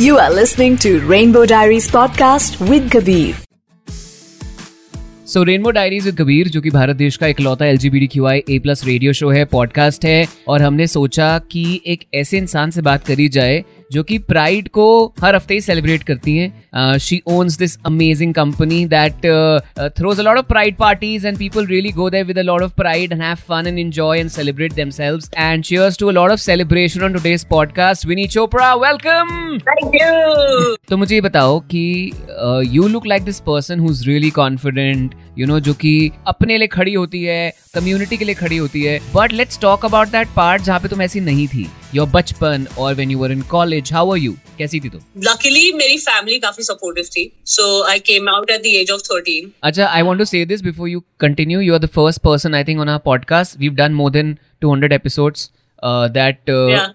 You are listening to Rainbow Diaries podcast with Kabir. So Rainbow Diaries with Kabir जो कि भारत देश का इकलौता L G A plus radio show है podcast है, और हमने सोचा कि एक ऐसे इंसान से बात करी जाए जो कि प्राइड को हर हफ़्ते ही सेलिब्रेट करती हैं। She owns this amazing company that throws a lot of pride parties and people really go there with a lot of pride and have fun and enjoy and celebrate themselves and cheers to a lot of celebration on today's podcast Vinnie Chopra welcome thank you तो मुझे ये बताओ कि you look like this person who is really confident you know जो कि अपने लिए खड़ी होती है कम्युनिटी के लिए खड़ी होती है। But let's talk about that part जहाँ पे तुम ऐसी नहीं थी। योर बचपन और when you were in college how are you कैसी थी तुम? लकीली मेरी फैमिली काफ़ी सपोर्टिव थी। So I came out at the age of 13 अच्छा I want to say this before you continue you are the first person I think on our podcast we done more than 200 episodes that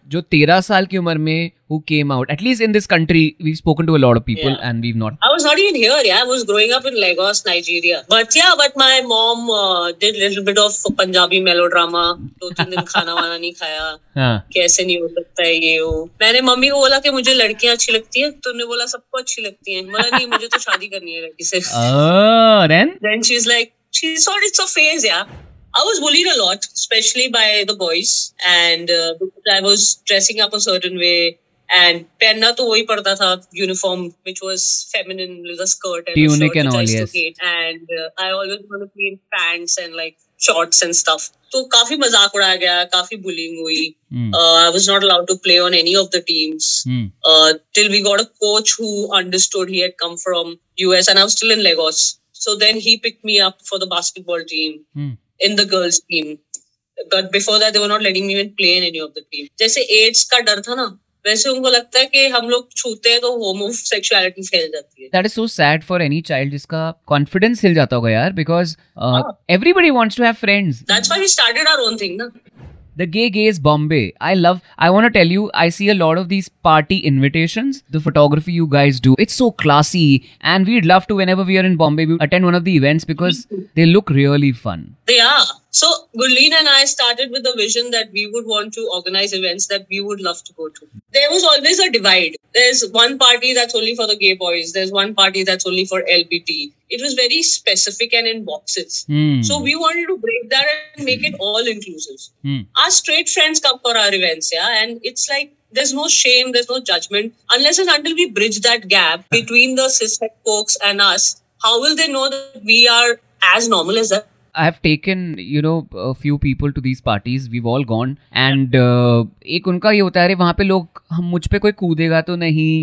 जो तेरह साल की उम्र में who came out at least in this country we spoken to a lot of people and we not I was not even here I was growing up in Lagos Nigeria but yeah but my mom did little bit of Punjabi melodrama दो तीन दिन खाना वाना नहीं खाया कैसे नहीं हो सकता है ये वो मैंने मम्मी को बोला कि मुझे लड़कियाँ अच्छी लगती हैं तो बोला सबको अच्छी लगती हैं मतलब नहीं मुझे तो शादी करनी है लड़की से ओह then then she is like she saw it's a phase yeah i was bullied a lot especially by the boys and uh, because i was dressing up a certain way and पहनना तो वही पड़ता था uniform which was feminine with a skirt and Tunic a shirt and which all, I used yes. to hate and uh, I always wanted to be in pants and like shorts and stuff तो काफी मजाक उड़ाया गया काफी bullying हुई Hmm. uh, I was not allowed to play on any of the teams Hmm. uh, till we got a coach who understood he had come from US and I was still in Lagos. So then he picked me up for the basketball team Hmm. In the girls team but before that they were not letting me even play in any of the team जैसे AIDS का डर था ना वैसे उनको लगता है कि हम लोग छूते हैं तो होमो फैल जाती है। That is so sad for any child जिसका कॉन्फिडेंस हिल जाता होगा यार because everybody wants to have friends that's why we started our own thing ना। The gay gays bombay. I love i want to tell you i see a lot of these party invitations. The photography you guys do it's so classy. And we'd love to whenever we are in bombay we attend one of the events because they look really fun. They are. So Gurleen and I started with the vision that we would want to organize events that we would love to go to. There was always a divide. There's one party that's only for the gay boys. There's one party that's only for LBT. It was very specific and in boxes. Hmm. So we wanted to break that and make it all inclusive. Hmm. Our straight friends come for our events, yeah, and it's like there's no shame, there's no judgment unless and until we bridge that gap between the cishet folks and us. How will they know that we are as normal as that? I have taken you know a few people to these parties we've all gone and uh, एक उनका ये होता है अरे वहाँ पे लोग हम मुझ पे कोई कूदेगा तो नहीं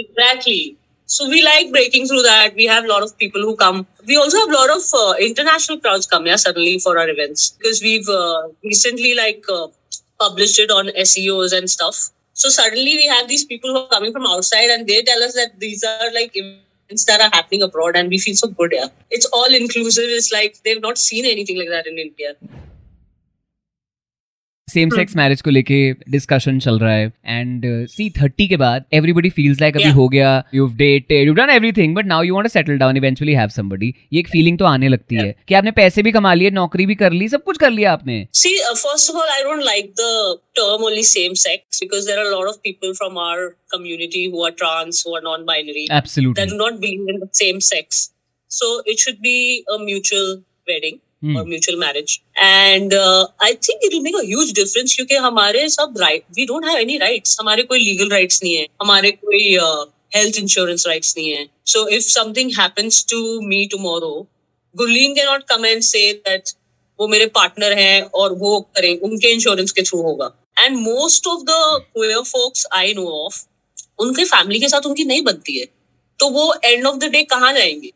Exactly. So we like breaking through that. We have a lot of people who come. We also have a lot of uh, international crowds come here suddenly for our events because we've uh, recently like uh, published it on SEOs and stuff. So suddenly we have these people who are coming from outside and they tell us that these are like events that are happening abroad and we feel so good. Yeah, it's all inclusive. It's like they've not seen anything like that in India. Same sex marriage को लेके discussion चल रहा है. And see thirty के बाद everybody feels like अभी हो गया you dated you done everything but now you want to settle down have somebody ये एक फीलिंग तो आने लगती है कि आपने पैसे भी कमा लिए नौकरी भी कर ली सब कुछ कर लिया आपने. See first of all I don't like the term only same sex because there are lot of people from our community who are trans who are non binary absolutely do not believe in the same sex so it should be a mutual wedding और mutual marriage and I think it make a huge difference क्योंकि हमारे सब right we don't have any rights हमारे कोई legal rights नहीं है. हमारे कोई हेल्थ इंश्योरेंस राइट्स नहीं है. So if something happens to me tomorrow Gurleen के not come and say that वो मेरे पार्टनर हैं और वो करें उनके इंश्योरेंस के थ्रू होगा. And most of the I know of उनके फैमिली के साथ उनकी नहीं बनती है. तो वो एंड ऑफ़ द डे कहाँ जाएँगे?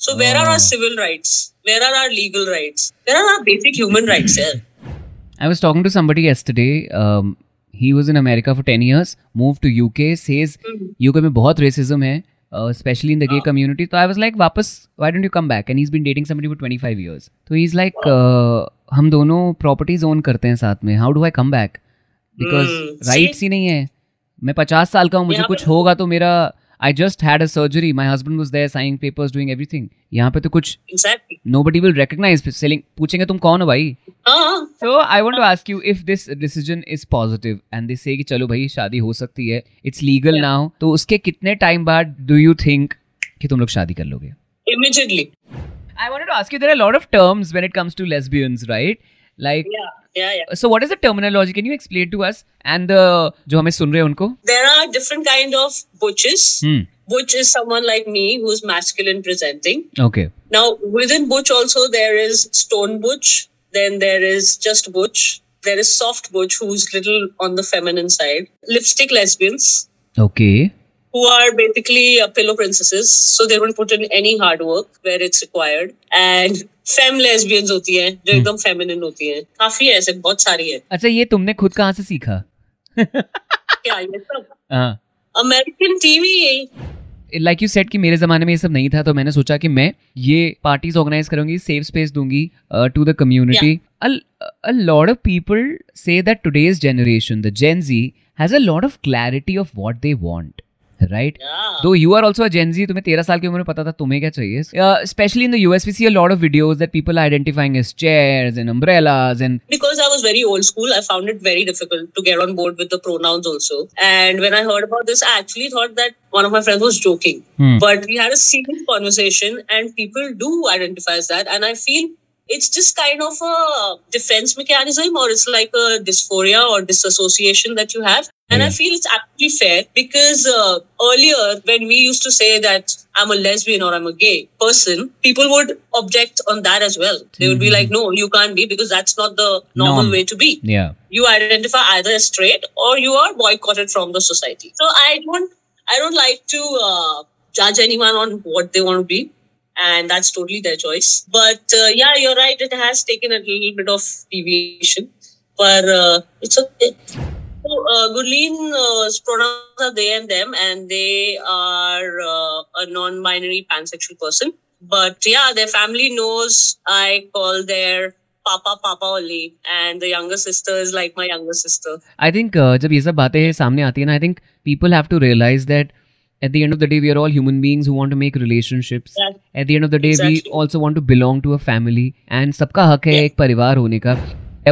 So where are our civil rights where are our legal rights where are our basic human rights यार I was talking to somebody yesterday. Um, he was in America for 10 years, moved to UK, says mm-hmm. UK में बहुत racism है, uh, especially in the gay uh. community. So I was like, वापस, why don't you come back? And he's been dating somebody for 25 years. So he's like, uh, हम दोनों properties own करते हैं साथ में. How do I come back? Because Hmm, rights? ही नहीं है. मैं 50 साल का हूँ, मुझे कुछ होगा तो मेरा I just had a surgery my husband was there signing papers doing everything यहाँ पे तो कुछ nobody will recognise selling पूछेंगे तुम कौन हो भाई? So I want to ask you if this decision is positive and this say चलो भाई शादी हो सकती है. इट्स लीगल नाउ तो उसके कितने टाइम बाद डू यू थिंक कि तुम लोग शादी कर लोगे? Immediately I want to ask you there are lot of terms when it comes to lesbians right like Yeah, yeah, yeah. so what is the terminology can you explain to us and the जो हमें सुन रहे हैं उनको There are different kind of butches. hmm Butch is someone like me who's masculine presenting. okay Now, within Butch also, there is Stone Butch. Then there is just Butch. There is Soft Butch, who's little on the feminine side. Lipstick lesbians, okay Who are basically uh, pillow princesses. So they don't put in any hard work where it's required. And femme lesbians होती हैं जो एकदम feminine होती हैं काफ़ी है ऐसे बहुत सारी है अच्छा ये तुमने खुद कहाँ से सीखा क्या ये सब हाँ American TV like you set कि मेरे जमाने में ये सब नहीं था तो मैंने सोचा कि मैं ये पार्टीज़ ऑर्गेनाइज करूँगी सेफ़ स्पेस दूँगी to the community a lot of people say that today's generation the gen z has a lot of clarity of what they want right तो you are also Gen Z तुम्हें तेरह साल की उम्र में पता था तुम्हें क्या चाहिए? Specially in the US P C lord of videos that people identifying is chair in umbrellas in because I was very old school I found it very difficult to get on board with pronouns also and when I heard about this I actually thought that one of my friend was joking but we had serious conversation and people do identifies that and I feel it's just kind of a defense mechanism, or it's like a dysphoria or disassociation that you have. And I feel it's actually fair because uh, earlier, when we used to say that I'm a lesbian or I'm a gay person, people would object on that as well. They would be like, no, you can't be because that's not the normal Norm. way to be. yeah You identify either as straight or you are boycotted from the society. So I don't, I don't like to uh, judge anyone on what they want to be And that's totally their choice. But uh, yeah, you're right. It has taken a little bit of deviation, but uh, it's okay. So uh, Gurleen's pronouns are they and them, and they are uh, a non-binary pansexual person. But yeah, their family knows I call their papa papa only, and the younger sister is like my younger sister. I think जब ये सब बातें सामने आती है ना I think people have to realize that at the end of the day we are all human beings who want to make relationships Yeah. at the end of the day exactly. we also want to belong to a family and सबका हक है Yeah. एक परिवार होने का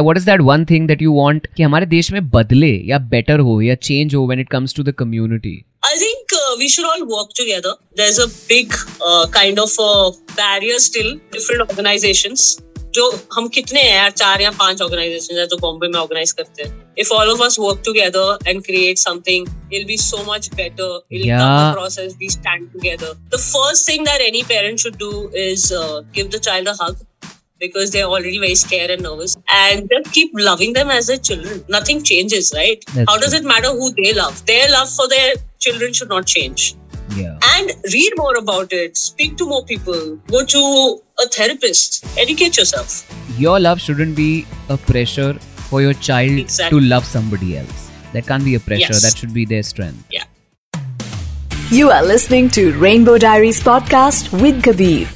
what is that one thing that you want कि हमारे देश में बदले या better हो या change हो when it comes to the community I think uh, we should all work together. There's a big uh, kind of a barrier still. Different organizations. जो हम कितने हैं यार चार या पाँच ऑर्गेनाइजेशन है जो बॉम्बे में ऑर्गेनाइज करते हैं if all of us work together and create something it be so much better it Yeah. across as we stand together the first thing that any parent should do is uh, give the child a hug because they're already very scared and nervous and just keep loving them as their children nothing changes right That's how does it matter who they love their love for their children should not change yeah. And read more about it. Speak to more people. Go to a therapist. Educate yourself. Your love shouldn't be a pressure for your child Exactly. to love somebody else. That can't be a pressure. Yes. that should be their strength. Yeah. You are listening to Rainbow Diaries podcast with Kabir.